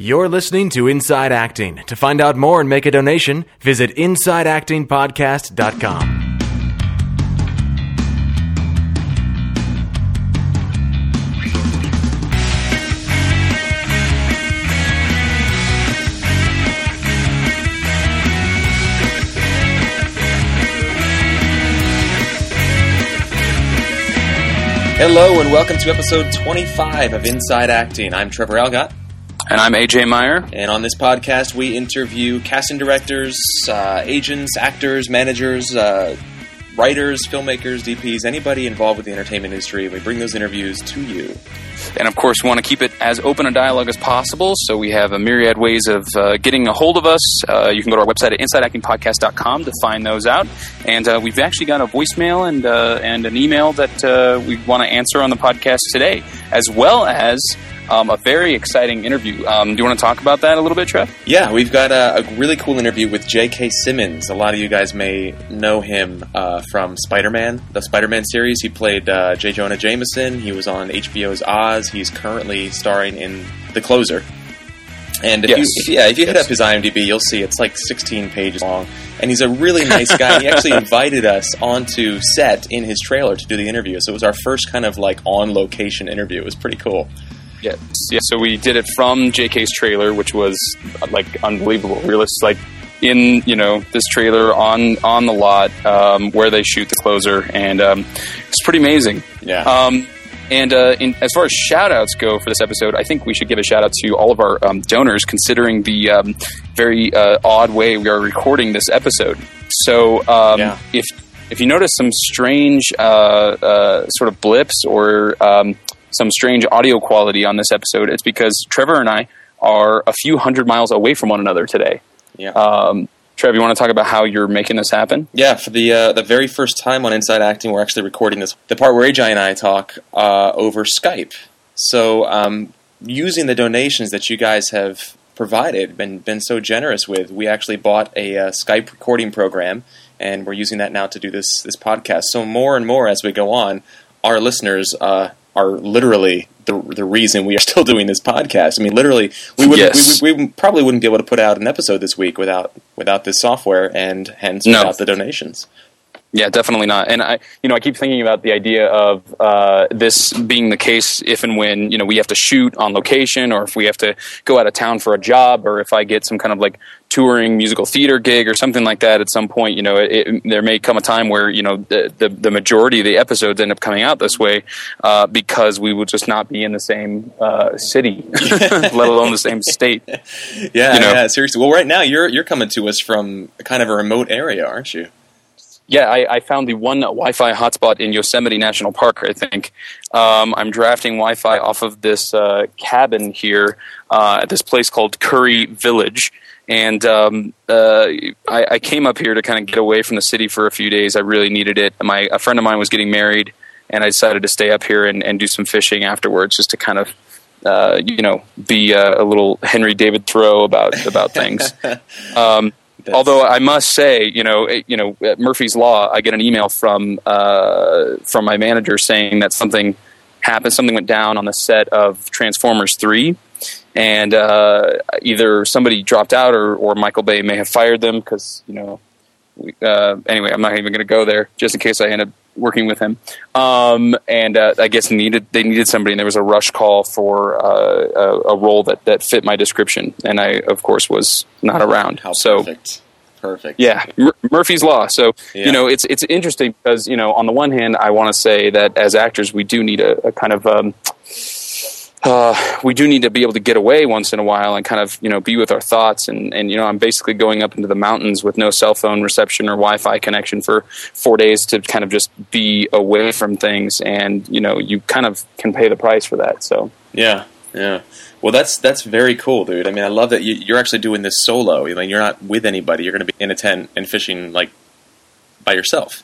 You're listening to Inside Acting. To find out more and make a donation, visit InsideActingPodcast.com. Hello and welcome to episode 25 of Inside Acting. I'm Trevor Algott. And I'm AJ Meyer. And on this podcast, we interview casting directors, uh, agents, actors, managers, uh, writers, filmmakers, DPs, anybody involved with the entertainment industry. We bring those interviews to you. And of course, we want to keep it as open a dialogue as possible. So we have a myriad ways of uh, getting a hold of us. Uh, you can go to our website at insideactingpodcast.com to find those out. And uh, we've actually got a voicemail and uh, and an email that uh, we want to answer on the podcast today, as well as um, a very exciting interview. Um, do you want to talk about that a little bit, Trev? Yeah, we've got a, a really cool interview with J.K. Simmons. A lot of you guys may know him uh, from Spider Man, the Spider Man series. He played uh, J. Jonah Jameson. He was on HBO's Oz. He's currently starring in The Closer. And if Yes. you, if, yeah, if you hit up his IMDb, you'll see it's like 16 pages long. And he's a really nice guy. he actually invited us onto set in his trailer to do the interview. So it was our first kind of like on location interview. It was pretty cool. Yes. Yeah. So we did it from JK's trailer, which was like unbelievable. We were just like in you know this trailer on on the lot um, where they shoot the closer, and um, it's pretty amazing. Yeah. Um, and uh, in, as far as shout outs go for this episode, I think we should give a shout out to all of our um, donors, considering the um, very uh, odd way we are recording this episode. So, um, Yeah. if if you notice some strange uh, uh, sort of blips or um, some strange audio quality on this episode, it's because Trevor and I are a few hundred miles away from one another today. yeah. Um, Trev, you want to talk about how you're making this happen? Yeah, for the uh, the very first time on Inside Acting, we're actually recording this the part where AJ and I talk uh, over Skype. So, um, using the donations that you guys have provided, been been so generous with, we actually bought a uh, Skype recording program, and we're using that now to do this this podcast. So, more and more as we go on, our listeners uh, are literally the the reason we are still doing this podcast. I mean, literally, we would Yes. we, we, we probably wouldn't be able to put out an episode this week without without this software, and hence No. without the donations. Yeah, definitely not. And I, you know, I keep thinking about the idea of uh, this being the case if and when you know we have to shoot on location, or if we have to go out of town for a job, or if I get some kind of like touring musical theater gig or something like that at some point. You know, it, it, there may come a time where you know the, the the majority of the episodes end up coming out this way uh, because we will just not be in the same uh, city, let alone the same state. Yeah, You know. yeah, seriously. Well, right now you're you're coming to us from kind of a remote area, aren't you? Yeah, I, I found the one Wi-Fi hotspot in Yosemite National Park. I think um, I'm drafting Wi-Fi off of this uh, cabin here uh, at this place called Curry Village, and um, uh, I, I came up here to kind of get away from the city for a few days. I really needed it. My a friend of mine was getting married, and I decided to stay up here and, and do some fishing afterwards, just to kind of. Uh, you know, be uh, a little Henry David Thoreau about about things. Um, That's- Although I must say, you know, you know, at Murphy's Law, I get an email from uh, from my manager saying that something happened, something went down on the set of Transformers Three, and uh, either somebody dropped out or, or Michael Bay may have fired them because you know. Uh, anyway, I'm not even going to go there just in case I end up working with him. Um, and uh, I guess needed they needed somebody, and there was a rush call for uh, a, a role that, that fit my description, and I of course was not around. How so perfect, perfect. yeah, Mur- Murphy's Law. So Yeah. you know, it's it's interesting because you know, on the one hand, I want to say that as actors, we do need a, a kind of um, uh, we do need to be able to get away once in a while and kind of you know be with our thoughts and and you know I'm basically going up into the mountains with no cell phone reception or Wi-Fi connection for four days to kind of just be away from things and you know you kind of can pay the price for that. So yeah, yeah. Well, that's that's very cool, dude. I mean, I love that you, you're actually doing this solo. I mean, you're not with anybody. You're going to be in a tent and fishing like by yourself,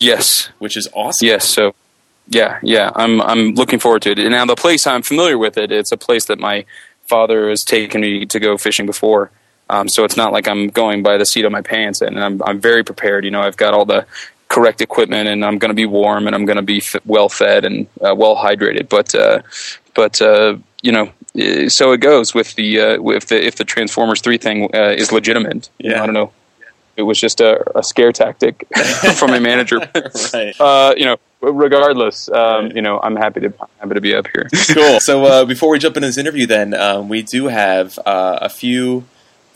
yes, which is awesome. Yes, so yeah, yeah, I'm I'm looking forward to it. And now the place I'm familiar with it. It's a place that my father has taken me to go fishing before. Um, so it's not like I'm going by the seat of my pants, and I'm I'm very prepared. You know, I've got all the correct equipment, and I'm going to be warm, and I'm going to be f- well fed and uh, well hydrated. But uh, but uh, you know, so it goes with the uh, if the if the Transformers three thing uh, is legitimate. You know, Yeah. I don't know. It was just a, a scare tactic from a manager. right. Uh, you know, regardless, um, you know, I'm happy to happy to be up here. cool. So uh, before we jump into this interview, then um, we do have uh, a few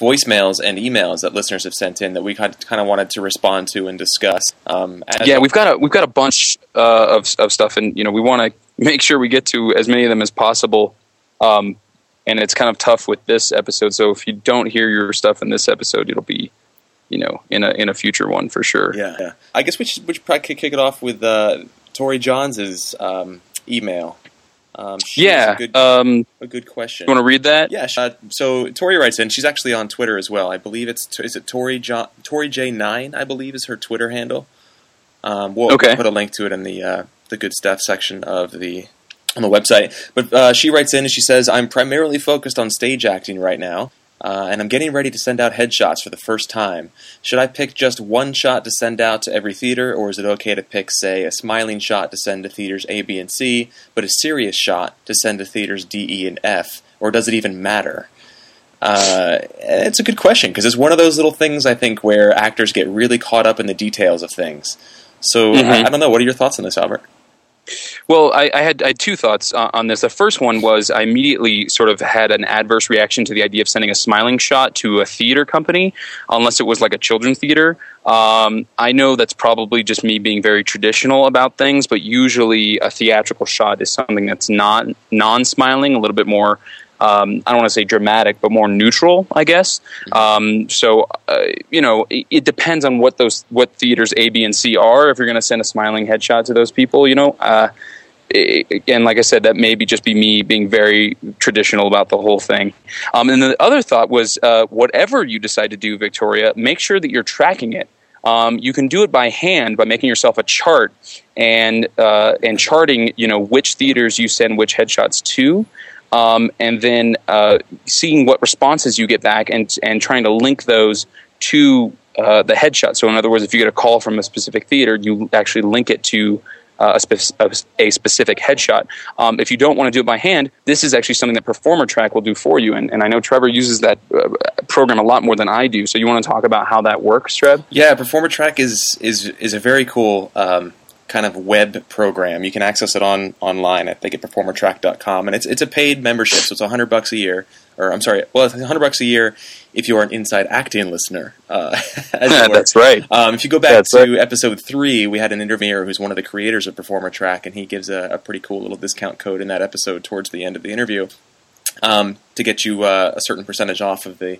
voicemails and emails that listeners have sent in that we kind of wanted to respond to and discuss. Um, yeah, we've got a we've got a bunch uh, of of stuff, and you know, we want to make sure we get to as many of them as possible. Um, and it's kind of tough with this episode. So if you don't hear your stuff in this episode, it'll be, you know, in a in a future one for sure. Yeah, yeah. I guess we should, we should probably kick kick it off with uh, Tori Johns' um, email. Um, she Yeah. a good, um, a good question. you want to read that? Yeah, sh- uh, so Tori writes in. She's actually on Twitter as well. I believe it's is it Tori John Tori J nine. I believe is her Twitter handle. Um, we'll Okay. put a link to it in the uh, the good stuff section of the on the website. But uh, she writes in and she says, "I'm primarily focused on stage acting right now." Uh, and I'm getting ready to send out headshots for the first time. Should I pick just one shot to send out to every theater, or is it okay to pick, say, a smiling shot to send to theaters A, B, and C, but a serious shot to send to theaters D, E, and F? Or does it even matter? Uh, it's a good question because it's one of those little things I think where actors get really caught up in the details of things. So I, Mhm. I don't know. What are your thoughts on this, Albert? Well, I, I, had, I had two thoughts uh, on this. The first one was I immediately sort of had an adverse reaction to the idea of sending a smiling shot to a theater company, unless it was like a children's theater. Um, I know that's probably just me being very traditional about things, but usually a theatrical shot is something that's not non-smiling, a little bit more. Um, I don't want to say dramatic, but more neutral, I guess. Um, so, uh, you know, it, it depends on what those what theaters A, B, and C are. If you're going to send a smiling headshot to those people, you know, uh, again, like I said, that may be just be me being very traditional about the whole thing. Um, and the other thought was, uh, whatever you decide to do, Victoria, make sure that you're tracking it. Um, you can do it by hand by making yourself a chart and uh, and charting, you know, which theaters you send which headshots to. Um, and then uh, seeing what responses you get back and and trying to link those to uh, the headshot. So, in other words, if you get a call from a specific theater, you actually link it to uh, a, a, a specific headshot. Um, if you don't want to do it by hand, this is actually something that Performer Track will do for you. And, and I know Trevor uses that uh, program a lot more than I do. So, you want to talk about how that works, Trev? Yeah, Performer Track is is is a very cool um, kind of web program. You can access it on online. I think at performertrack.com, and it's it's a paid membership, so it's hundred bucks a year. Or I'm sorry, well, it's hundred bucks a year if you are an Inside Acting listener. Uh, as. That's right. Um, if you go back That's to right. episode three, we had an interviewer who's one of the creators of Performer Track, and he gives a, a pretty cool little discount code in that episode towards the end of the interview um, to get you uh, a certain percentage off of the,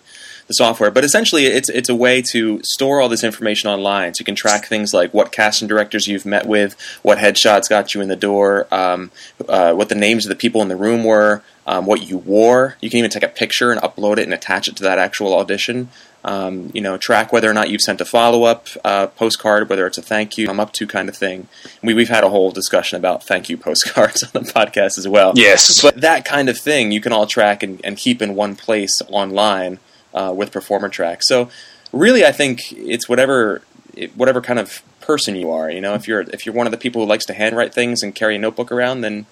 the software. But essentially, it's it's a way to store all this information online, so you can track things like what casting directors you've met with, what headshots got you in the door, um, uh, what the names of the people in the room were, um, what you wore. You can even take a picture and upload it and attach it to that actual audition. Um, you know, track whether or not you've sent a follow up uh, postcard, whether it's a thank you, I'm up to kind of thing. We, we've had a whole discussion about thank you postcards on the podcast as well. Yes. But that kind of thing you can all track and, and keep in one place online uh, with Performer Track. So really, I think it's whatever it- whatever kind of person you are. You know, if you're if you're one of the people who likes to handwrite things and carry a notebook around, then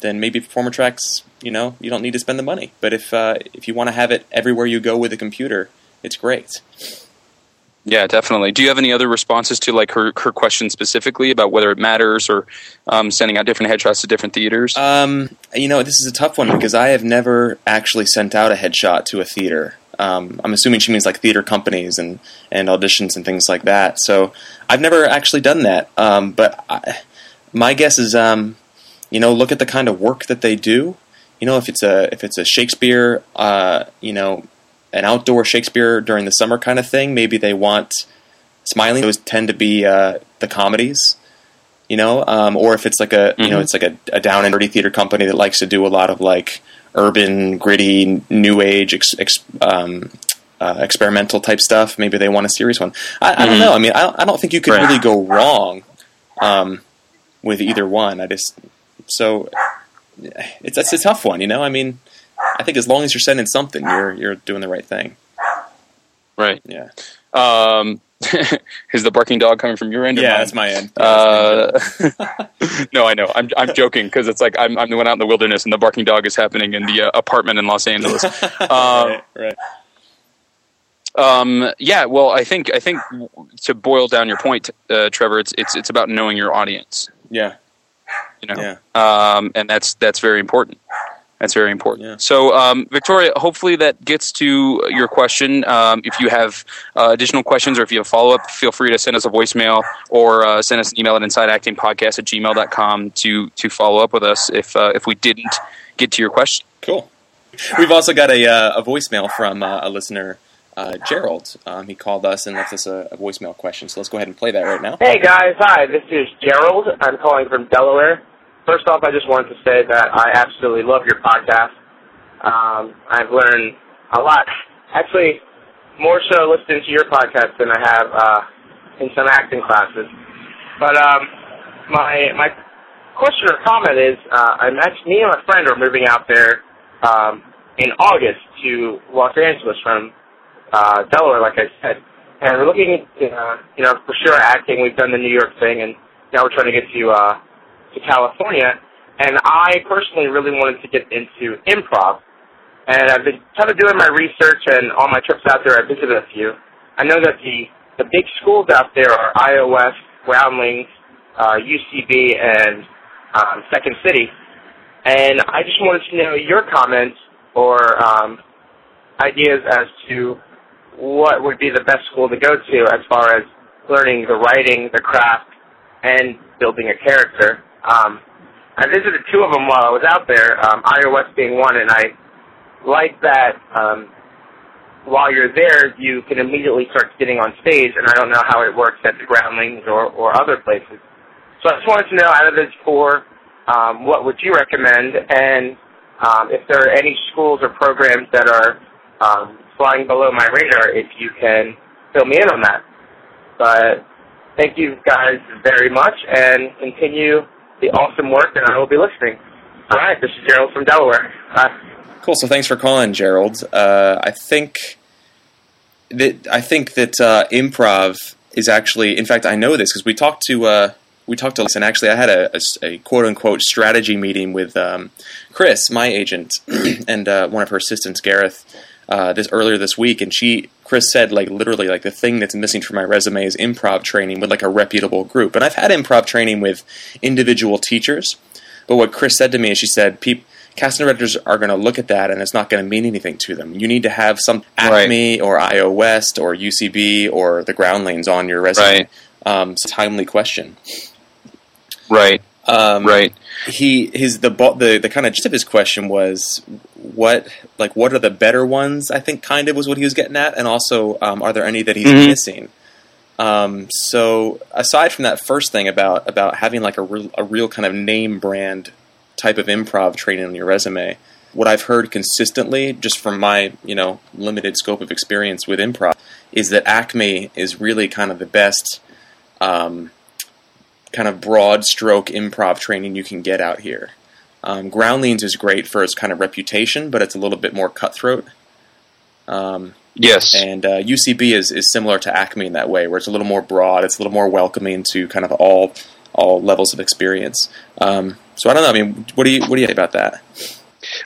then maybe Performer Tracks. You know, you don't need to spend the money. But if uh, if you want to have it everywhere you go with a computer, it's great. Yeah, definitely. Do you have any other responses to like her, her question specifically about whether it matters or um, sending out different headshots to different theaters? Um, you know, this is a tough one because I have never actually sent out a headshot to a theater. Um, I'm assuming she means like theater companies and, and auditions and things like that. So I've never actually done that. Um, but I, my guess is, um, you know, look at the kind of work that they do. You know, if it's a if it's a Shakespeare, uh, you know, an outdoor Shakespeare during the summer kind of thing, maybe they want smiling. Those tend to be uh, the comedies you know, um, or if it's like a you know Mhm. it's like a, a down and dirty theater company that likes to do a lot of like urban, gritty, new age, ex, ex, um, uh, experimental type stuff. Maybe they want a serious one. I, I don't Mhm. know. I mean, I, I don't think you could Right. really go wrong um, with either one. I just so it's it's a tough one. You know, I mean, I think as long as you're sending something, you're you're doing the right thing. right. Yeah. Um, is the barking dog coming from your end? or Yeah, that's my end. Yeah, that's my Uh, no, I know. I'm I'm joking because it's like I'm I'm the one out in the wilderness, and the barking dog is happening in the uh, apartment in Los Angeles. um, right, right. Um, yeah, well, I think I think to boil down your point, uh, Trevor, it's it's it's about knowing your audience. Yeah, You know, yeah. um, and that's that's very important. That's very important. Yeah. So, um, Victoria, hopefully that gets to your question. Um, if you have uh, additional questions or if you have follow up, feel free to send us a voicemail or uh, send us an email at insideactingpodcast at gmail.com to to follow up with us if uh, if we didn't get to your question. Cool. We've also got a, uh, a voicemail from uh, a listener, uh, Gerald. Um, he called us and left us a, a voicemail question. So let's go ahead and play that right now. Hey guys, hi, this is Gerald. I'm calling from Delaware. First off, I just wanted to say that I absolutely love your podcast. Um, I've learned a lot. Actually, more so listening to your podcast than I have uh, in some acting classes. But um, my my question or comment is, uh, I'm actually me and my friend are moving out there um, in August to Los Angeles from uh, Delaware, like I said, and we're looking, uh, you know, for sure acting. We've done the New York thing, and now we're trying to get to uh, to California. And I personally really wanted to get into improv, and I've been kind of doing my research, and on my trips out there, I visited a few. I know that the the big schools out there are iOS, Groundlings, uh, UCB, and um, Second City. And I just wanted to know your comments or um, ideas as to what would be the best school to go to as far as learning the writing, the craft, and building a character. Um, I visited two of them while I was out there, um, iOS being one, and I like that um, while you're there, you can immediately start getting on stage, and I don't know how it works at the Groundlings or, or other places. So I just wanted to know, out of those four, um, what would you recommend, and um, if there are any schools or programs that are um, flying below my radar, if you can fill me in on that. But thank you guys very much, and continue the awesome work, and I will be listening. All right, this is Gerald from Delaware. Bye. Cool. So thanks for calling, Gerald. Uh, I think that I think that uh, improv is actually. In fact, I know this because we talked to uh, we talked to and actually I had a, a, a quote unquote strategy meeting with um, Chris, my agent, and uh, one of her assistants, Gareth, uh, this earlier this week, and she Chris said like literally like the thing that's missing from my resume is improv training with like a reputable group, and I've had improv training with individual teachers, but what Chris said to me is she said people casting directors are going to look at that and it's not going to mean anything to them. You need to have some Acme or IO West or UCB or the Groundlings on your resume. Right. Um, it's a timely question. Right. Um, Right. He his the the the kind of gist of his question was what like what are the better ones? I think kind of was what he was getting at, and also um, are there any that he's Mhm. missing? Um, so aside from that first thing about about having like a real, a real kind of name brand type of improv training on your resume, what I've heard consistently, just from my you know limited scope of experience with improv, is that Acme is really kind of the best. Um, kind of broad stroke improv training you can get out here. Um, Groundlings is great for its kind of reputation, but it's a little bit more cutthroat. Um, Yes. and uh, UCB is, is similar to Acme in that way, where it's a little more broad, it's a little more welcoming to kind of all all levels of experience. Um, so I don't know. I mean, what do you what do you think about that?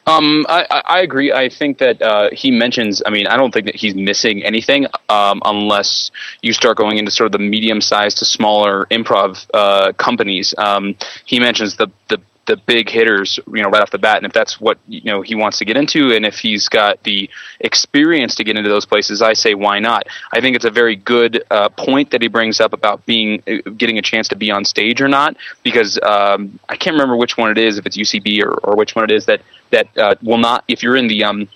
Um, I, I agree. I think that uh, he mentions. I mean, I don't think that he's missing anything um, unless you start going into sort of the medium-sized to smaller improv uh, companies. Um, he mentions the the the big hitters, you know, right off the bat, and if that's what you know he wants to get into, and if he's got the experience to get into those places, I say why not? I think it's a very good uh, point that he brings up about being uh, getting a chance to be on stage or not, because um, I can't remember which one it is, if it's UCB or, or which one it is that that uh, will not if you're in the um,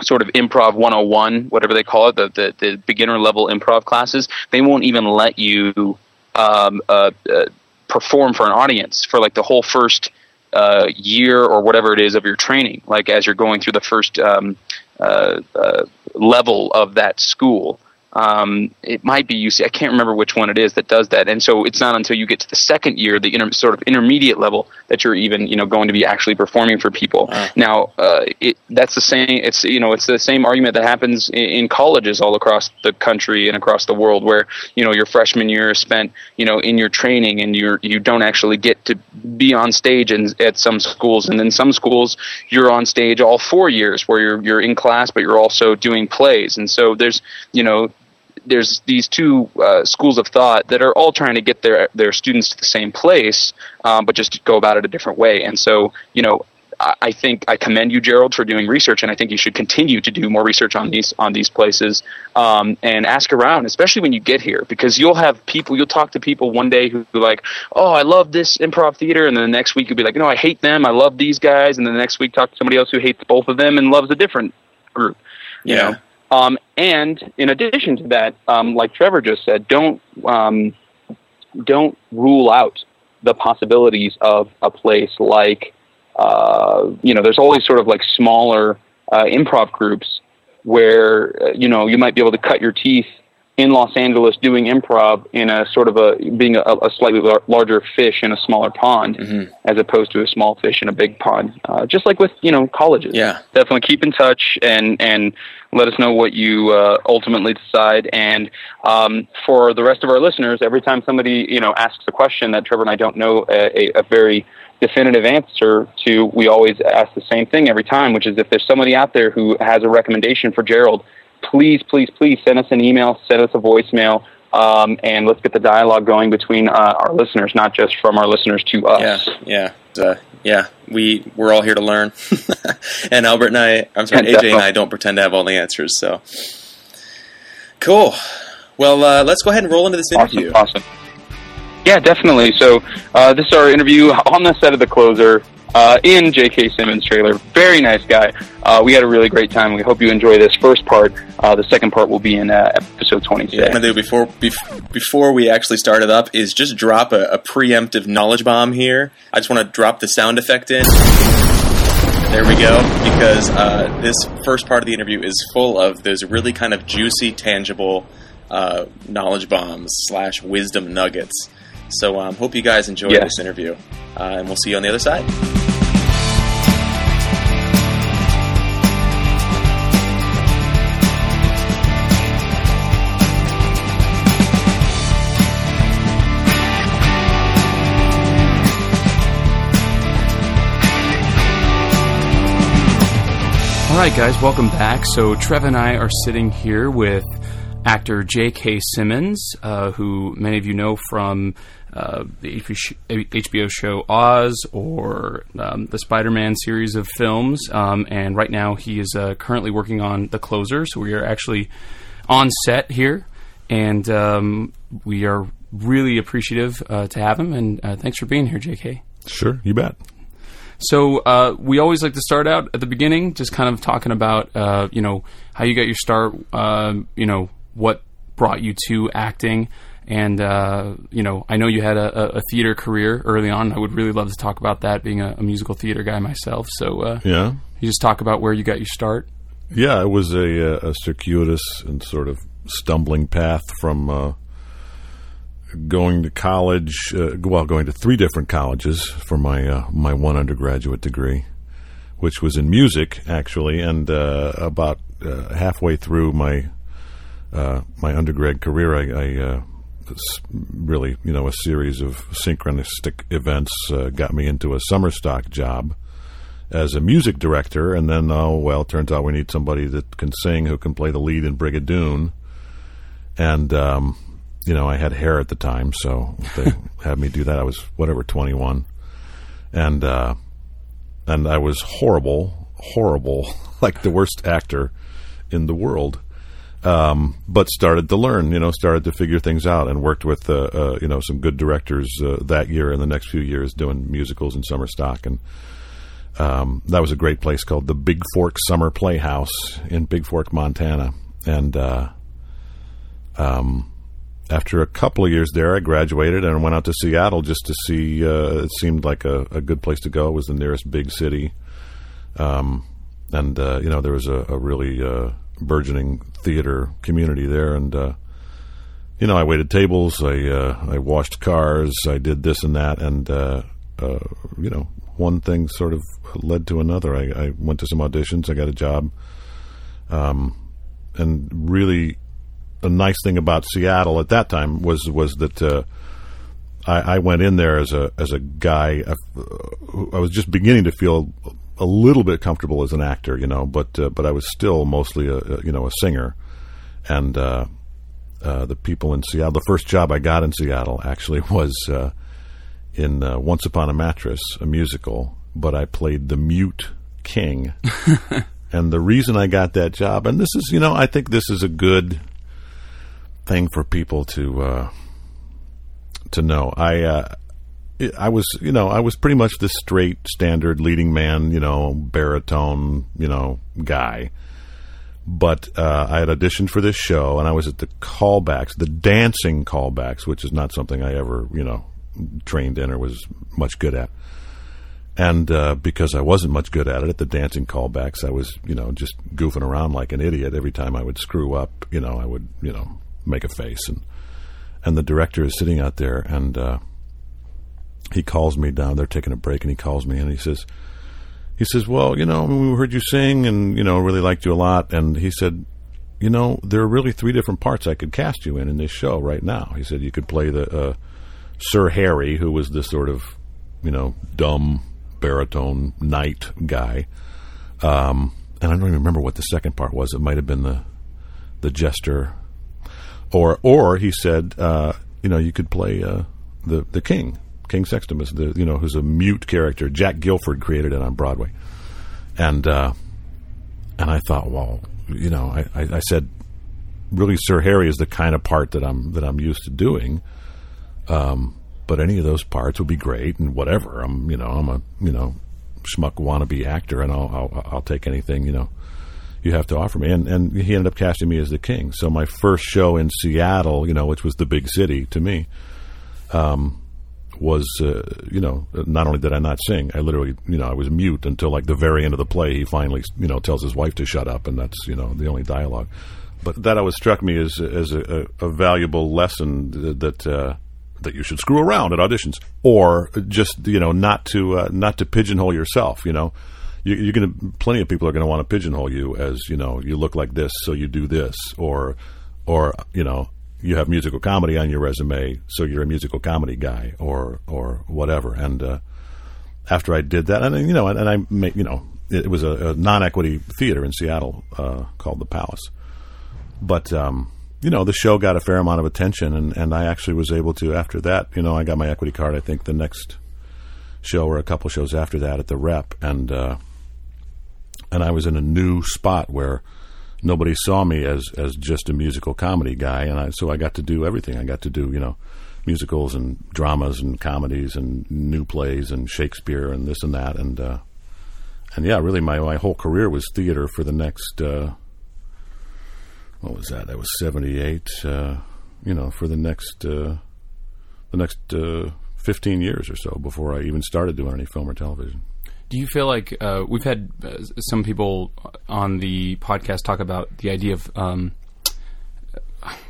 sort of improv 101 whatever they call it the, the, the beginner level improv classes they won't even let you um, uh, uh, perform for an audience for like the whole first uh, year or whatever it is of your training like as you're going through the first um, uh, uh, level of that school um, it might be UC. I can't remember which one it is that does that. And so it's not until you get to the second year, the inter- sort of intermediate level, that you're even you know going to be actually performing for people. Uh. Now, uh, it, that's the same. It's you know it's the same argument that happens in, in, colleges all across the country and across the world, where you know your freshman year is spent you know in your training and you're you don't actually get to be on stage in, at some schools, and then some schools you're on stage all four years, where you're you're in class but you're also doing plays, and so there's you know there's these two uh, schools of thought that are all trying to get their their students to the same place, um, but just go about it a different way. And so, you know, I, I think I commend you, Gerald, for doing research, and I think you should continue to do more research on these on these places um, and ask around, especially when you get here, because you'll have people, you'll talk to people one day who are like, "Oh, I love this improv theater," and then the next week you'll be like, "No, I hate them. I love these guys," and then the next week talk to somebody else who hates both of them and loves a different group. You yeah. know? Um, and in addition to that, um, like Trevor just said, don't um, don't rule out the possibilities of a place like uh, you know. There's always sort of like smaller uh, improv groups where uh, you know you might be able to cut your teeth in Los Angeles doing improv in a sort of a being a, a slightly lar- larger fish in a smaller pond mm-hmm. as opposed to a small fish in a big pond. Uh, just like with you know colleges. Yeah, definitely keep in touch and and let us know what you uh, ultimately decide. And um, for the rest of our listeners, every time somebody you know asks a question that Trevor and I don't know a, a, a very definitive answer to, we always ask the same thing every time, which is if there's somebody out there who has a recommendation for Gerald please, please, please send us an email, send us a voicemail, um, and let's get the dialogue going between uh, our listeners, not just from our listeners to us. Yeah, yeah, uh, yeah. We we're all here to learn, and Albert and I, I'm sorry, AJ and I don't pretend to have all the answers. So cool. Well, uh, let's go ahead and roll into this interview. Awesome. awesome. Yeah, definitely. So uh, this is our interview on the set of the closer uh, in J.K. Simmons' trailer. Very nice guy. Uh, we had a really great time. We hope you enjoy this first part. Uh, the second part will be in uh, episode 26. Yeah, what I'm do before before we actually start it up is just drop a, a preemptive knowledge bomb here. I just want to drop the sound effect in. There we go. Because uh, this first part of the interview is full of those really kind of juicy, tangible uh, knowledge bombs slash wisdom nuggets. So um, hope you guys enjoy this interview, uh, and we'll see you on the other side. All right, guys, welcome back. So, Trev and I are sitting here with actor J.K. Simmons, uh, who many of you know from uh, the HBO show Oz or um, the Spider Man series of films. Um, and right now he is uh, currently working on The Closer. So we are actually on set here. And um, we are really appreciative uh, to have him. And uh, thanks for being here, JK. Sure, you bet. So uh, we always like to start out at the beginning, just kind of talking about, uh, you know, how you got your start, you know, what brought you to acting. And uh, you know, I know you had a, a, theater career early on. I would really love to talk about that, being a, a musical theater guy myself. So uh, yeah, you just talk about where you got your start. Yeah, it was a, a circuitous and sort of stumbling path from uh, going to college. Uh, well, going to three different colleges for my uh, my one undergraduate degree, which was in music actually, and uh, about halfway through my my undergrad career, I, I really, you know, a series of synchronistic events uh, got me into a summer stock job as a music director, and then oh well, turns out we need somebody that can sing who can play the lead in Brigadoon, and um, you know I had hair at the time, so they had me do that. I was whatever twenty one, and uh, and I was horrible, horrible, like the worst actor in the world um, but started to learn, you know, started to figure things out, and worked with uh, uh, you know some good directors uh, that year and the next few years doing musicals in summer stock, and um, that was a great place called the Big Fork Summer Playhouse in Bigfork, Montana, and uh, um, after a couple of years there, I graduated and went out to Seattle just to see. Uh, it seemed like a, a, good place to go. It was the nearest big city, um, and uh, you know there was a, a really burgeoning theater community there, and uh, you know, I waited tables, I uh, I washed cars, I did this and that, and uh, uh, you know, one thing sort of led to another. I, I went to some auditions, I got a job, um, and really, a nice thing about Seattle at that time was was that. Uh, I, I went in there as a as a guy. I, I was just beginning to feel a little bit comfortable as an actor, you know, but uh, but I was still mostly a, a you know a singer, and uh, uh, the people in Seattle. The first job I got in Seattle actually was uh, in uh, Once Upon a Mattress, a musical, but I played the mute king, and the reason I got that job, and this is you know I think this is a good thing for people to uh, to know. I uh, I was you know I was pretty much the straight standard leading man, you know, baritone, you know, guy. But uh, I had auditioned for this show, and I was at the callbacks, the dancing callbacks, which is not something I ever, you know, trained in or was much good at. And uh, because I wasn't much good at it at the dancing callbacks, I was, you know, just goofing around like an idiot. Every time I would screw up, you know, I would, you know, make a face and and the director is sitting out there, and uh, he calls me down. They're taking a break, and he calls me, and he says, he says, well, you know, we heard you sing, and you know, really liked you a lot, and he said, you know, there are really three different parts I could cast you in in this show right now. He said you could play the uh, Sir Harry, who was this sort of, you know, dumb baritone knight guy. Um, and I don't even remember what the second part was. It might have been the the jester or or he said, uh, you know, you could play uh, the the king, King Sextimus, the you know, who's a mute character. Jack Gilford created it on Broadway, and uh, and I thought, well, you know, I, I, I said, really, Sir Harry is the kind of part that I'm that I'm used to doing. Um, but any of those parts would be great, and whatever. I'm, you know, I'm a, you know, schmuck wannabe actor, and I'll, I'll, I'll take anything, you know, you have to offer me. And and he ended up casting me as the king. So my first show in Seattle, you know, which was the big city to me, um, was uh, you know not only did I not sing, I literally you know I was mute until like the very end of the play. He finally you know tells his wife to shut up, and that's you know the only dialogue. But that always struck me as as a, a, valuable lesson that. Uh, that you should screw around at auditions, or just you know not to uh, not to pigeonhole yourself. You know, you, are going to plenty of people are going to want to pigeonhole you as you know you look like this, so you do this, or or you know you have musical comedy on your resume, so you're a musical comedy guy, or or whatever. And uh, after I did that, and you know, and, and I made you know it was a, a non-equity theater in Seattle uh, called the Palace, but. Um, you know, the show got a fair amount of attention, and, and I actually was able to, after that, you know, I got my equity card, I think, the next show or a couple shows after that at the Rep, and uh, and I was in a new spot where nobody saw me as as just a musical comedy guy, and I, so I got to do everything. I got to do you know musicals and dramas and comedies and new plays and Shakespeare and this and that and uh, and yeah, really my my whole career was theater for the next uh, what was that? That was seventy eight. Uh, you know, for the next uh, the next uh, fifteen years or so before I even started doing any film or television. Do you feel like uh, we've had uh, some people on the podcast talk about the idea of um,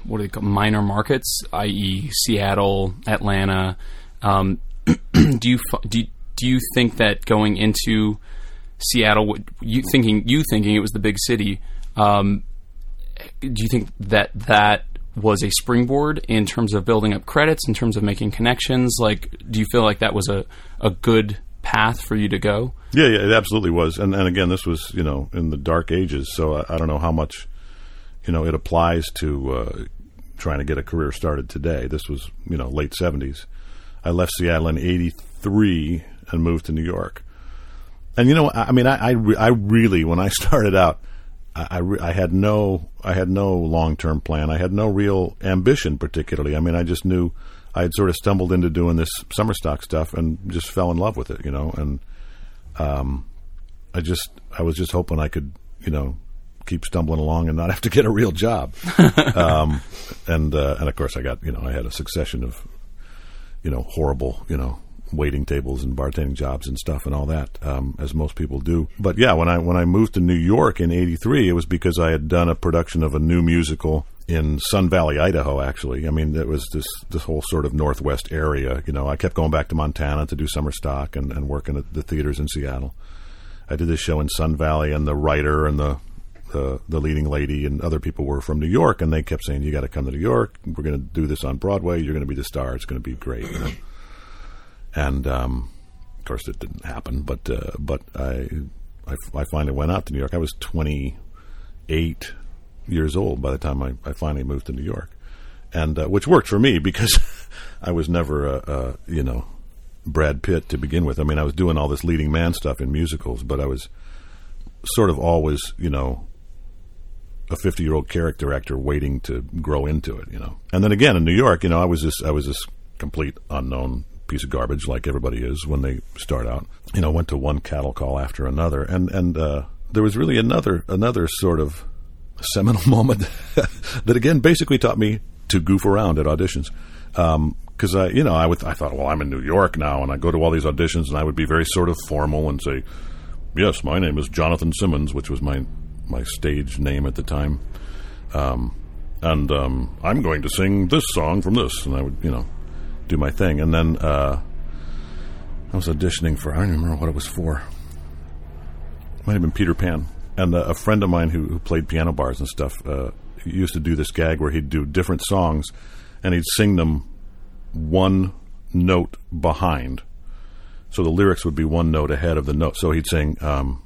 what do they call minor markets, i.e., Seattle, Atlanta? Um, do you do do you think that going into Seattle, you thinking you thinking it was the big city? Um, do you think that that was a springboard in terms of building up credits, in terms of making connections? Like, do you feel like that was a, a good path for you to go? Yeah, yeah, it absolutely was. And and again, this was you know in the dark ages, so I, I don't know how much you know it applies to uh, trying to get a career started today. This was you know late seventies. I left Seattle in '83 and moved to New York. And you know, I, I mean, I, I, I really when I started out. I, I, I, had no I had no long term plan. I had no real ambition, particularly. I mean, I just knew I had sort of stumbled into doing this summer stock stuff and just fell in love with it, you know. And um, I just I was just hoping I could, you know, keep stumbling along and not have to get a real job. um, and uh, and of course I got you know I had a succession of you know horrible you know waiting tables and bartending jobs and stuff and all that, um, as most people do. But yeah, when I when I moved to New York in '83, it was because I had done a production of a new musical in Sun Valley, Idaho. Actually, I mean, it was this this whole sort of northwest area. You know, I kept going back to Montana to do summer stock and, and working at the theaters in Seattle. I did this show in Sun Valley, and the writer and the the, the leading lady and other people were from New York, and they kept saying, "You got to come to New York. We're going to do this on Broadway. You're going to be the star. It's going to be great." You know? And um, of course, it didn't happen. But uh, but I, I, I finally went out to New York. I was 28 years old by the time I, I finally moved to New York, and uh, which worked for me because I was never a, a you know Brad Pitt to begin with. I mean, I was doing all this leading man stuff in musicals, but I was sort of always, you know, a 50 year old character actor waiting to grow into it, you know. And then again in New York, you know, I was this, I was this complete unknown piece of garbage like everybody is when they start out. You know, went to one cattle call after another. And, and, uh, there was really another, another sort of seminal moment that again basically taught me to goof around at auditions. Um, because I, you know, I would, I thought, well, I'm in New York now, and I go to all these auditions, and I would be very sort of formal and say, "Yes, my name is Jonathan Simmons," which was my my stage name at the time, um, and um, I'm going to sing this song from this, and I would, you know, do my thing, and then uh, I was auditioning for, I don't even remember what it was for. It might have been Peter Pan, and uh, a friend of mine who, who played piano bars and stuff uh, used to do this gag where he'd do different songs, and he'd sing them one note behind. So the lyrics would be one note ahead of the note. So he'd sing, um,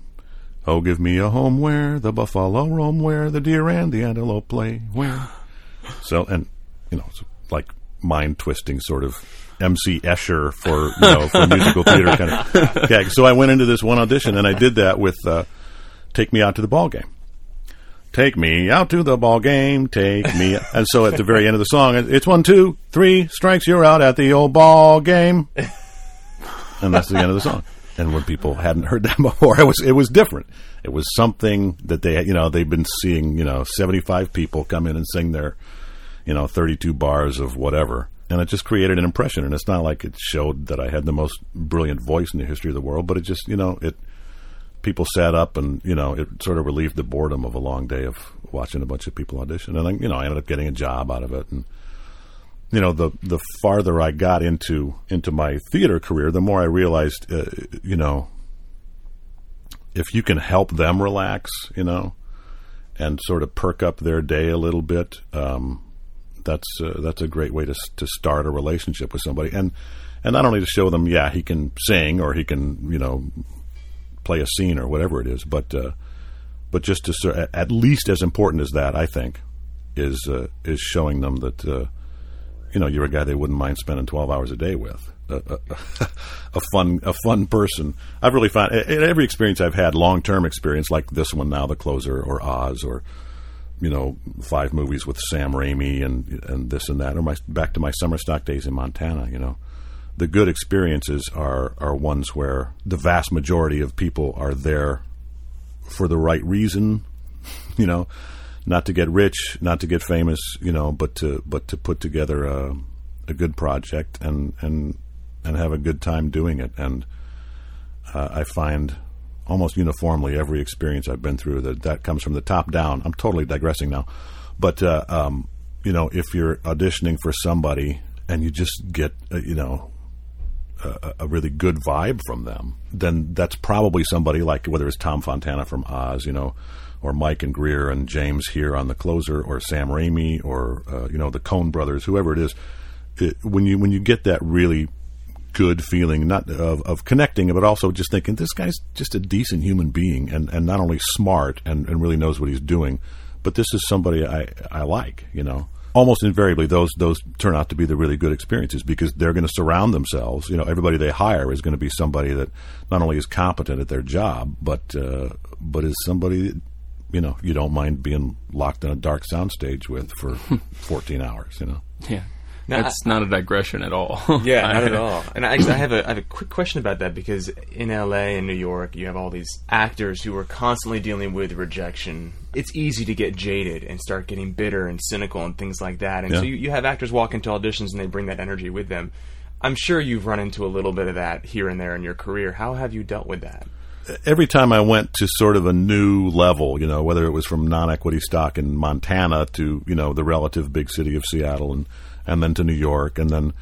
"Oh, give me a home where the buffalo roam, where the deer and the antelope play, where." So and you know, it's like mind twisting sort of MC Escher for you know for musical theater kind of gag. So I went into this one audition and I did that with uh, "Take Me Out to the Ball Game." Take me out to the ball game. Take me. and so at the very end of the song, it's one, two, three strikes. You're out at the old ball game. And that's the end of the song. And when people hadn't heard that before, it was it was different. It was something that they you know they've been seeing you know 75 people come in and sing their you know 32 bars of whatever, and it just created an impression. And it's not like it showed that I had the most brilliant voice in the history of the world, but it just you know it people sat up and you know it sort of relieved the boredom of a long day of watching a bunch of people audition. And then you know I ended up getting a job out of it. And you know the the farther I got into into my theater career the more I realized uh, you know if you can help them relax you know and sort of perk up their day a little bit um, that's uh, that's a great way to to start a relationship with somebody and and not only to show them yeah he can sing or he can you know play a scene or whatever it is. But uh, but just to at least as important as that, I think, is uh, is showing them that uh, you know you're a guy they wouldn't mind spending 12 hours a day with. A, a, a fun a fun person. I've really found in every experience I've had, long term experience like this one now, The Closer or Oz or you know five movies with Sam Raimi and and this and that, or my back to my summer stock days in Montana. You know, the good experiences are are ones where the vast majority of people are there for the right reason, you know, not to get rich, not to get famous, you know, but to but to put together a a good project and and and have a good time doing it. And uh, I find almost uniformly every experience I've been through that that comes from the top down. I'm totally digressing now, but uh, um, you know, if you're auditioning for somebody and you just get uh, you know a, a, really good vibe from them, then that's probably somebody like whether it's Tom Fontana from Oz, you know, or Mike and Greer and James here on the closer, or Sam Raimi, or uh, you know the Coen brothers, whoever it is. It, when you when you get that really good feeling, not of, of connecting, but also just thinking this guy's just a decent human being, and, and not only smart and, and really knows what he's doing, but this is somebody I I like, you know almost invariably those those turn out to be the really good experiences because they're going to surround themselves. You know, everybody they hire is going to be somebody that not only is competent at their job, but uh, but is somebody that, you know you don't mind being locked in a dark soundstage with for 14 hours. You know. Yeah. Now, That's I, not a digression at all. yeah, not at all. And I, I have a I have a quick question about that because in L.A. and New York, you have all these actors who are constantly dealing with rejection. It's easy to get jaded and start getting bitter and cynical and things like that. And yeah. so you, you have actors walk into auditions and they bring that energy with them. I'm sure you've run into a little bit of that here and there in your career. How have you dealt with that? every time I went to sort of a new level, you know, whether it was from non-equity stock in Montana to you know the relative big city of Seattle, and and then to New York, and then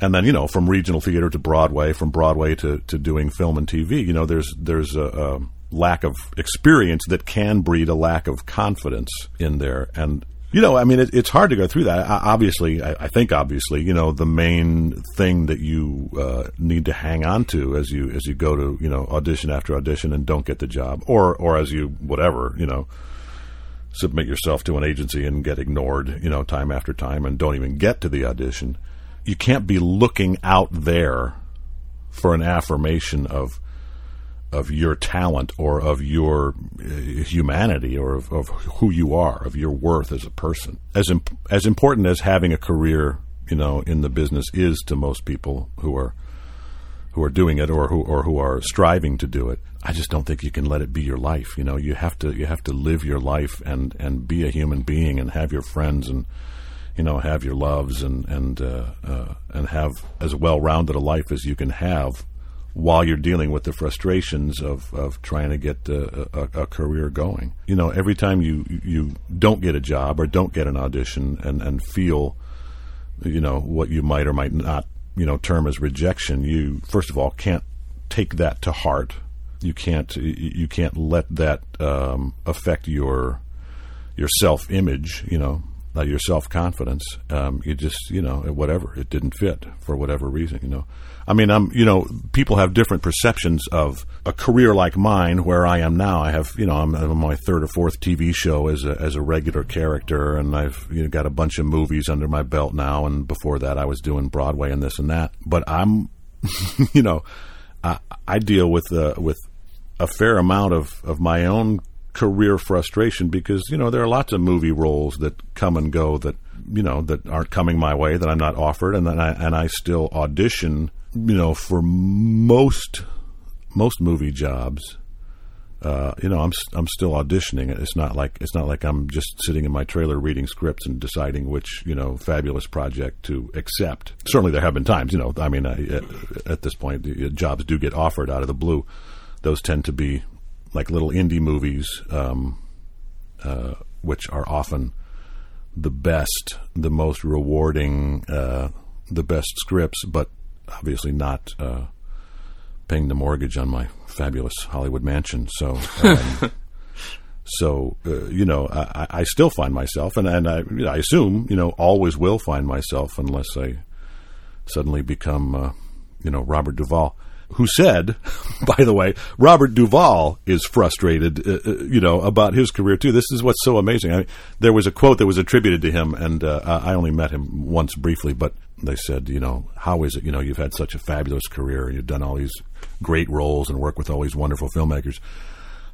and then you know from regional theater to Broadway, from Broadway to to doing film and TV, you know, there's there's a, a lack of experience that can breed a lack of confidence in there, and you know, I mean, it, it's hard to go through that. I, obviously, I, I, think obviously, you know, the main thing that you uh, need to hang on to as you as you go to you know audition after audition and don't get the job, or or as you whatever you know submit yourself to an agency and get ignored, you know, time after time and don't even get to the audition. You can't be looking out there for an affirmation of of your talent or of your uh, humanity or of, of, who you are, of your worth as a person. As imp- as important as having a career, you know, in the business is to most people who are who are doing it or who or who are striving to do it. I just don't think you can let it be your life. You know, you have to you have to live your life and and be a human being and have your friends and you know have your loves and and uh, uh, and have as well rounded a life as you can have while you're dealing with the frustrations of, of trying to get a, a, a, career going. You know, every time you you don't get a job or don't get an audition and, and feel, you know, what you might or might not, you know, term as rejection, you first of all can't take that to heart. You can't you can't let that um, affect your your self image. You know, uh, your self confidence. Um, you just you know whatever it didn't fit for whatever reason. You know I mean, I'm you know people have different perceptions of a career like mine, where I am now. I have you know I'm, on my third or fourth TV show as a, as a regular character, and I've you know, got a bunch of movies under my belt now. And before that, I was doing Broadway and this and that. But I'm, you know, I, I deal with uh, with a fair amount of of my own career frustration because you know there are lots of movie roles that come and go that you know that aren't coming my way that I'm not offered, and then I and I still audition you know, for most most movie jobs, uh, you know, I'm I'm still auditioning. It's not like it's not like I'm just sitting in my trailer reading scripts and deciding which you know fabulous project to accept. Certainly, there have been times, you know. I mean, at, at this point, jobs do get offered out of the blue. Those tend to be like little indie movies, um, uh, which are often the best, the most rewarding, uh, the best scripts, but obviously not uh, paying the mortgage on my fabulous Hollywood mansion. So, um, so uh, you know, I, I, still find myself, and and I, I, assume you know always will find myself unless I suddenly become uh, you know Robert Duvall. Who said, by the way, Robert Duvall is frustrated, uh, uh, you know, about his career too. This is what's so amazing. I mean, there was a quote that was attributed to him, and uh, I only met him once briefly, but they said, you know, how is it? You know, you've had such a fabulous career and you've done all these great roles and work with all these wonderful filmmakers.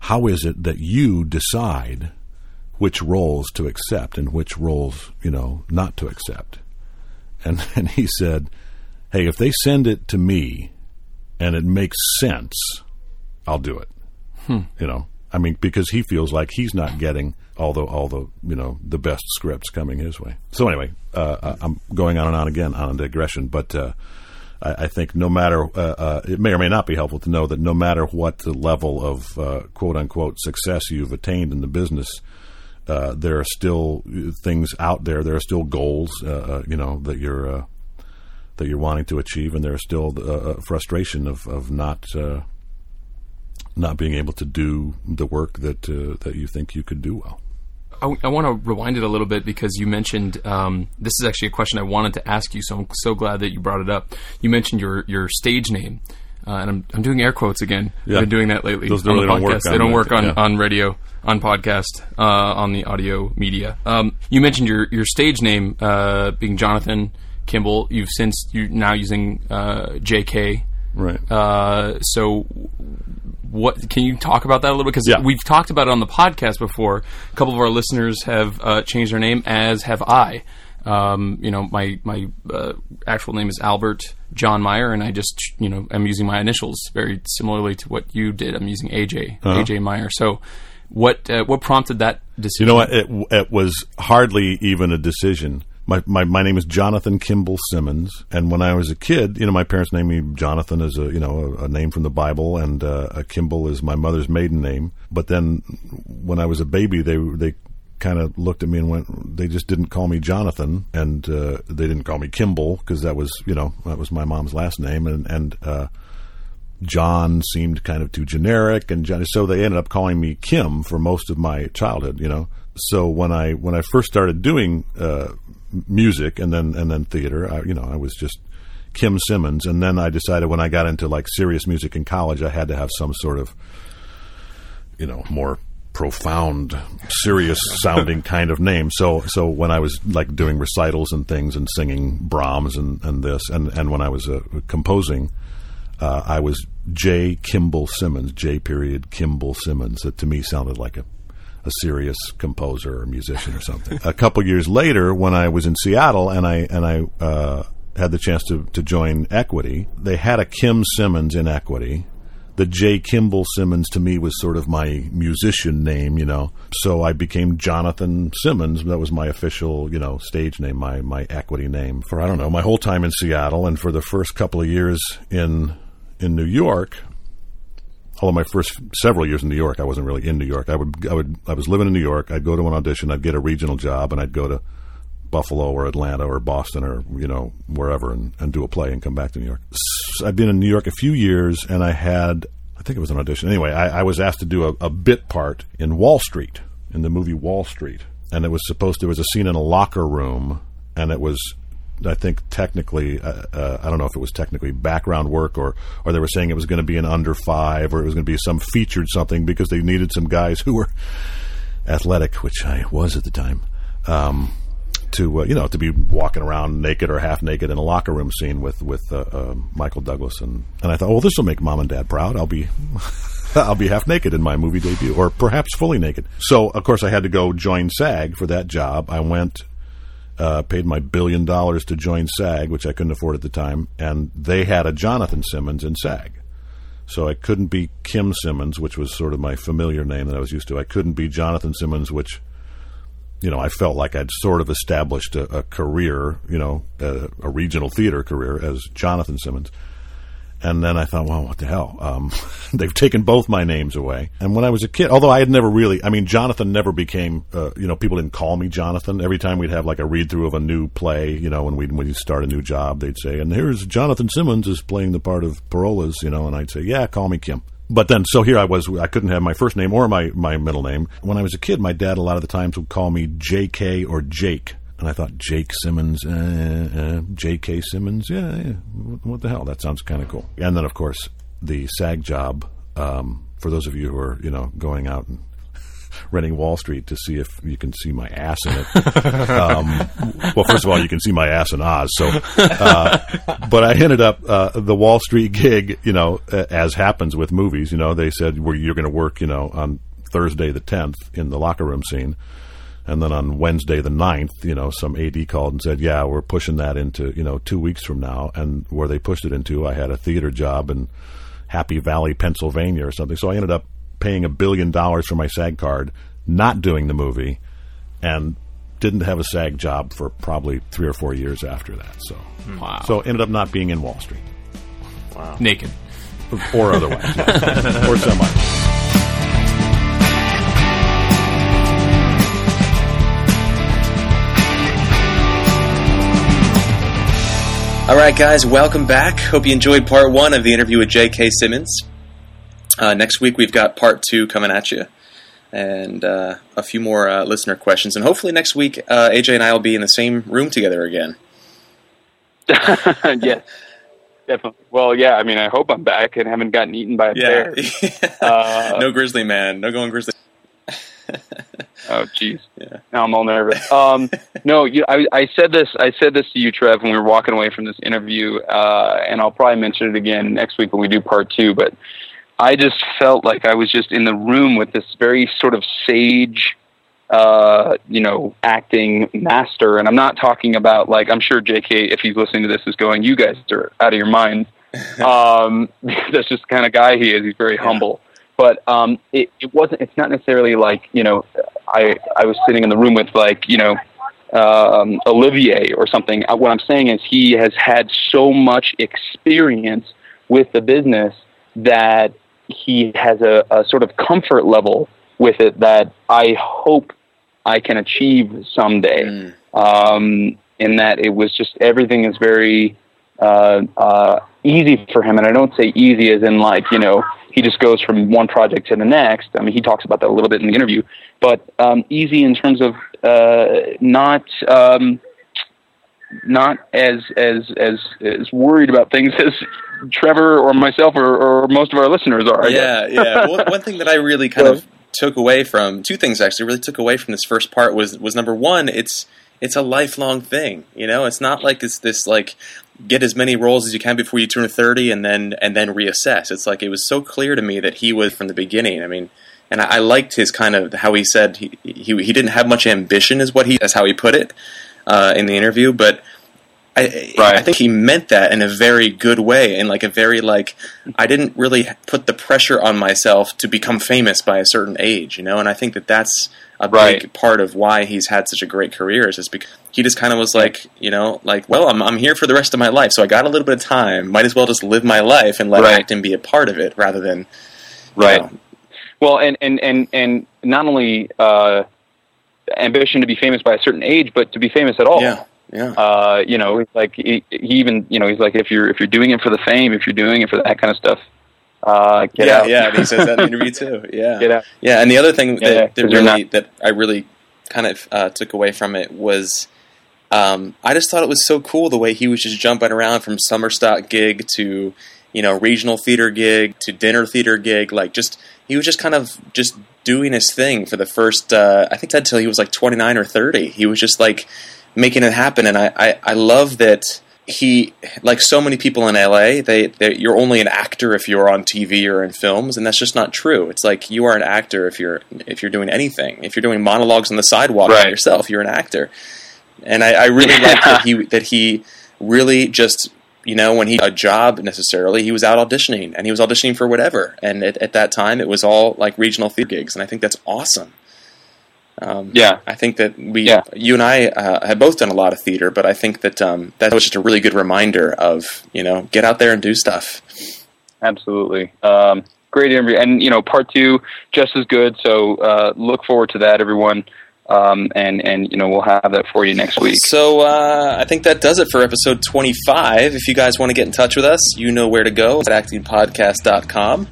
How is it that you decide which roles to accept and which roles, you know, not to accept? And, and he said, hey, if they send it to me and it makes sense, I'll do it. Hmm. You know, I mean, because he feels like he's not getting all the all the you know the best scripts coming his way. So anyway, uh, I'm going on and on again on a digression, but uh, I, I, think no matter uh, uh, it may or may not be helpful to know that no matter what the level of uh, quote unquote success you've attained in the business. Uh, there are still things out there. There are still goals, you know, that you're that you're wanting to achieve, and there's still a frustration of of not not being able to do the work that uh, that you think you could do well. I, I want to rewind it a little bit because you mentioned um, this is actually a question I wanted to ask you, so I'm so glad that you brought it up. You mentioned your your stage name, uh, and I'm I'm doing air quotes again. Yeah. I've been doing that lately. Those really don't work. They don't work on, yeah. on radio, on podcast, uh, on the audio media. Um, you mentioned your your stage name uh, being Jonathan Kimball. You've since you're now using uh, J.K. Right. Uh, so what can you talk about that a little bit? Because yeah. we've talked about it on the podcast before. A couple of our listeners have uh, changed their name, as have I. Um, you know, my my uh, actual name is Albert John Meyer, and I just you know I'm using my initials very similarly to what you did. I'm using AJ uh-huh. AJ Meyer. So, what uh, what prompted that decision? You know what? It, it was hardly even a decision my, my my name is Jonathan Kimball Simmons, and when I was a kid, you know, my parents named me Jonathan as a you know a, a name from the Bible, and uh, Kimball is my mother's maiden name. But then when I was a baby, they they kind of looked at me and went, they just didn't call me Jonathan, and uh, they didn't call me Kimball because that was you know that was my mom's last name, and and uh, John seemed kind of too generic, and so they ended up calling me Kim for most of my childhood. You know, so when I when I first started doing uh, music and then and then theater, I, you know, I was just Kim Simmons, and then I decided when I got into like serious music in college, I had to have some sort of you know more profound, serious sounding kind of name. So so when I was like doing recitals and things and singing Brahms and, and this and and when I was uh, composing, uh, I was J. Kimball Simmons, J. Period Kimball Simmons. That to me sounded like a a serious composer or musician or something. a couple years later, when I was in Seattle and I and I uh, had the chance to to join Equity, they had a Kim Simmons in Equity. The J. Kimball Simmons to me was sort of my musician name, you know. So I became Jonathan Simmons. That was my official, you know, stage name, my my equity name for I don't know my whole time in Seattle and for the first couple of years in in New York, although my first several years in New York, I wasn't really in New York. I would, I would, I was living in New York. I'd go to an audition. I'd get a regional job, and I'd go to Buffalo or Atlanta or Boston or you know wherever and, and do a play and come back to New York. I'd been in New York a few years, and I had, I think it was an audition. Anyway, I, I was asked to do a, a bit part in Wall Street in the movie Wall Street, and it was supposed. There was a scene in a locker room, and it was I think technically, uh, uh, I don't know if it was technically background work or, or they were saying it was going to be an under five or it was going to be some featured something because they needed some guys who were athletic, which I was at the time, um, to uh, you know to be walking around naked or half naked in a locker room scene with with uh, uh, Michael Douglas and and I thought, well, this will make mom and dad proud. I'll be. I'll be half naked in my movie debut, or perhaps fully naked. So, of course, I had to go join SAG for that job. I went uh, paid my billion dollars to join SAG, which I couldn't afford at the time, and they had a Jonathan Simmons in SAG. So I couldn't be Kim Simmons, which was sort of my familiar name that I was used to. I couldn't be Jonathan Simmons, which, you know, I felt like I'd sort of established a, a career, you know, a, a regional theater career as Jonathan Simmons. And then I thought, well, what the hell? Um, they've taken both my names away. And when I was a kid, although I had never really, I mean, Jonathan never became, uh, you know, people didn't call me Jonathan. Every time we'd have like a read through of a new play, you know, when we when start a new job, they'd say, and here's Jonathan Simmons is playing the part of Parolles, you know, and I'd say, yeah, call me Kim. But then, so here I was, I couldn't have my first name or my, my middle name. When I was a kid, my dad a lot of the times would call me JK or Jake and I thought Jake Simmons, uh, uh, J.K. Simmons, yeah, yeah, what the hell? That sounds kind of cool. And then, of course, the SAG job. Um, for those of you who are, you know, going out and renting Wall Street to see if you can see my ass in it. um, well, first of all, you can see my ass in Oz. So, uh, but I ended up uh, the Wall Street gig. You know, as happens with movies. You know, they said well, you're going to work. You know, on Thursday the 10th in the locker room scene. And then on Wednesday the 9th, you know, some AD called and said, "Yeah, we're pushing that into you know two weeks from now." And where they pushed it into, I had a theater job in Happy Valley, Pennsylvania, or something. So I ended up paying a billion dollars for my SAG card, not doing the movie, and didn't have a SAG job for probably three or four years after that. So, hmm. wow. so ended up not being in Wall Street. Wow. Naked. Or otherwise. yeah. or semi. All right, guys, welcome back. Hope you enjoyed part one of the interview with J.K. Simmons. Uh, next week, we've got part two coming at you, and uh, a few more uh, listener questions. And hopefully, next week, uh, AJ and I will be in the same room together again. yeah, definitely. Well, yeah. I mean, I hope I'm back and haven't gotten eaten by a Yeah. bear. Uh, no grizzly man. No going grizzly. Oh, jeez. Yeah. Now I'm all nervous. Um, no, you, I, I said this. I said this to you, Trev, when we were walking away from this interview, uh, and I'll probably mention it again next week when we do part two. But I just felt like I was just in the room with this very sort of sage, uh, you know, acting master. And I'm not talking about like I'm sure J.K. if he's listening to this is going, you guys are out of your mind. um, that's just the kind of guy he is. He's very humble but um, it, it wasn't. It's not necessarily like you know, I I was sitting in the room with like you know, um, Olivier or something. Uh, What I'm saying is he has had so much experience with the business that he has a, a sort of comfort level with it that I hope I can achieve someday. Um, in that it was just everything is very uh, uh, easy for him, and I don't say easy as in like you know he just goes from one project to the next. I mean, he talks about that a little bit in the interview, but um, easy in terms of uh, not um, not as as as as worried about things as Trevor or myself or, or most of our listeners are. I guess. Yeah, yeah. One, one thing that I really kind of took away from two things actually really took away from this first part was was number one, it's it's a lifelong thing. You know, it's not like it's this like get as many roles as you can before you turn thirty and then and then reassess. It's like it was so clear to me that he was from the beginning. I mean. And I, I liked his kind of how he said he, he he didn't have much ambition, is what he that's how he put it uh, in the interview. But I, Right. I think he meant that in a very good way, and like a very like I didn't really put the pressure on myself to become famous by a certain age, you know. And I think that that's a Right. big part of why he's had such a great career is just because he just kind of was like, you know, like, well, I'm I'm here for the rest of my life, so I got a little bit of time. Might as well just live my life and let Right. acting be a part of it rather than you Right. know, Well, and and and and not only uh, ambition to be famous by a certain age, but to be famous at all. yeah, yeah. Uh, you know, it's like he, he even you know he's like if you're if you're doing it for the fame, if you're doing it for that kind of stuff, uh, get yeah, out. yeah. and He says that in the interview too. Yeah, Get out. Yeah, and the other thing Yeah, that, that really not- that I really kind of uh, took away from it was um, I just thought it was so cool the way he was just jumping around from summer stock gig to you know regional theater gig to dinner theater gig, like just he was just kind of just doing his thing for the first uh, I think that till he was like twenty nine or thirty. He was just like making it happen, and I I, I love that. He, like so many people in LA, they, they you're only an actor if you're on TV or in films, and that's just not true. It's like you are an actor if you're if you're doing anything. If you're doing monologues on the sidewalk by yourself, you're an actor. And I, I really Yeah. like that he that he really just you know when he a job necessarily he was out auditioning and he was auditioning for whatever. And at, at that time it was all like regional theater gigs, and I think that's awesome. Um, Yeah. I think that we, Yeah. you and I, uh, have both done a lot of theater, but I think that um, that was just a really good reminder of you know get out there and do stuff. Absolutely. Um, great interview, and you know, part two just as good. So uh, look forward to that, everyone. Um, and and you know, we'll have that for you next week. So uh, I think that does it for episode 25. If you guys want to get in touch with us, you know where to go at actingpodcast.com.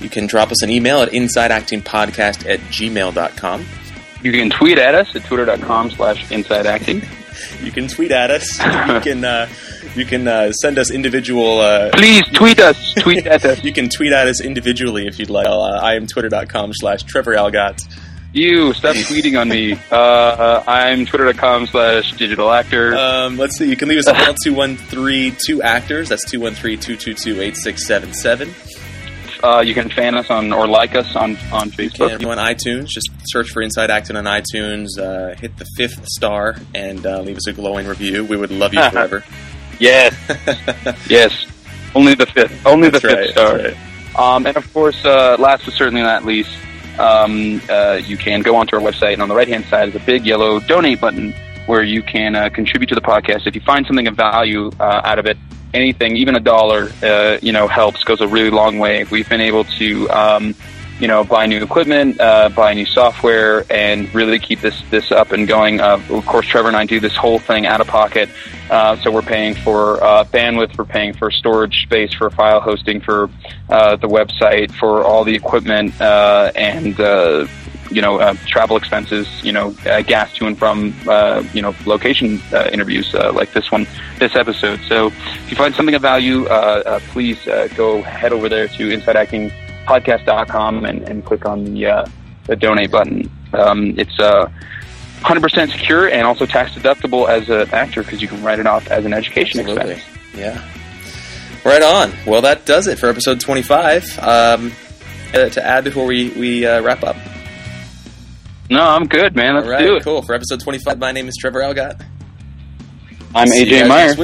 You can drop us an email at insideactingpodcast at gmail.com. You can tweet at us at twitter.com slash inside acting. You can tweet at us. you can uh, you can uh, send us individual. Uh, Please tweet us. Tweet at us. you can tweet at us individually if you'd like. Uh, I am twitter.com slash Trevor Algatt. You stop tweeting on me. Uh, I'm twitter.com slash digital actor. Um, let's see. You can leave us a call 213 2 actors. That's 213 222 8677. Uh, you can fan us on or like us on on Facebook. If you on iTunes, just search for Inside Acting on iTunes, uh, hit the fifth star, and uh, leave us a glowing review. We would love you forever. Yes, yes. Only the fifth. Only the That's fifth right, star. that's Um, and of course, uh, last but certainly not least, um, uh, you can go onto our website, and on the right hand side is a big yellow donate button where you can uh, contribute to the podcast. If you find something of value uh, out of it, anything, even a dollar, uh, you know, helps, goes a really long way. We've been able to. Um, you know, buy new equipment, uh, buy new software, and really keep this this up and going. Uh, of course, Trevor and I do this whole thing out of pocket, uh, so we're paying for uh, bandwidth, we're paying for storage space, for file hosting, for uh, the website, for all the equipment, uh, and you know, uh, travel expenses, you know, uh, gas to and from, uh, you know, location uh, interviews uh, like this one, this episode. So if you find something of value, uh, uh, please uh, go head over there to InsideActingPodcast.com and, and click on the, uh, the donate button. Um, it's uh, 100% secure and also tax deductible as an actor because you can write it off as an education Absolutely. expense. Yeah. Right on. Well, that does it for episode 25. Um, to add before we, we uh, wrap up. No, I'm good, man. Let's All right, do it. cool. For episode 25, my name is Trevor Algatt. I'm See AJ Meyer.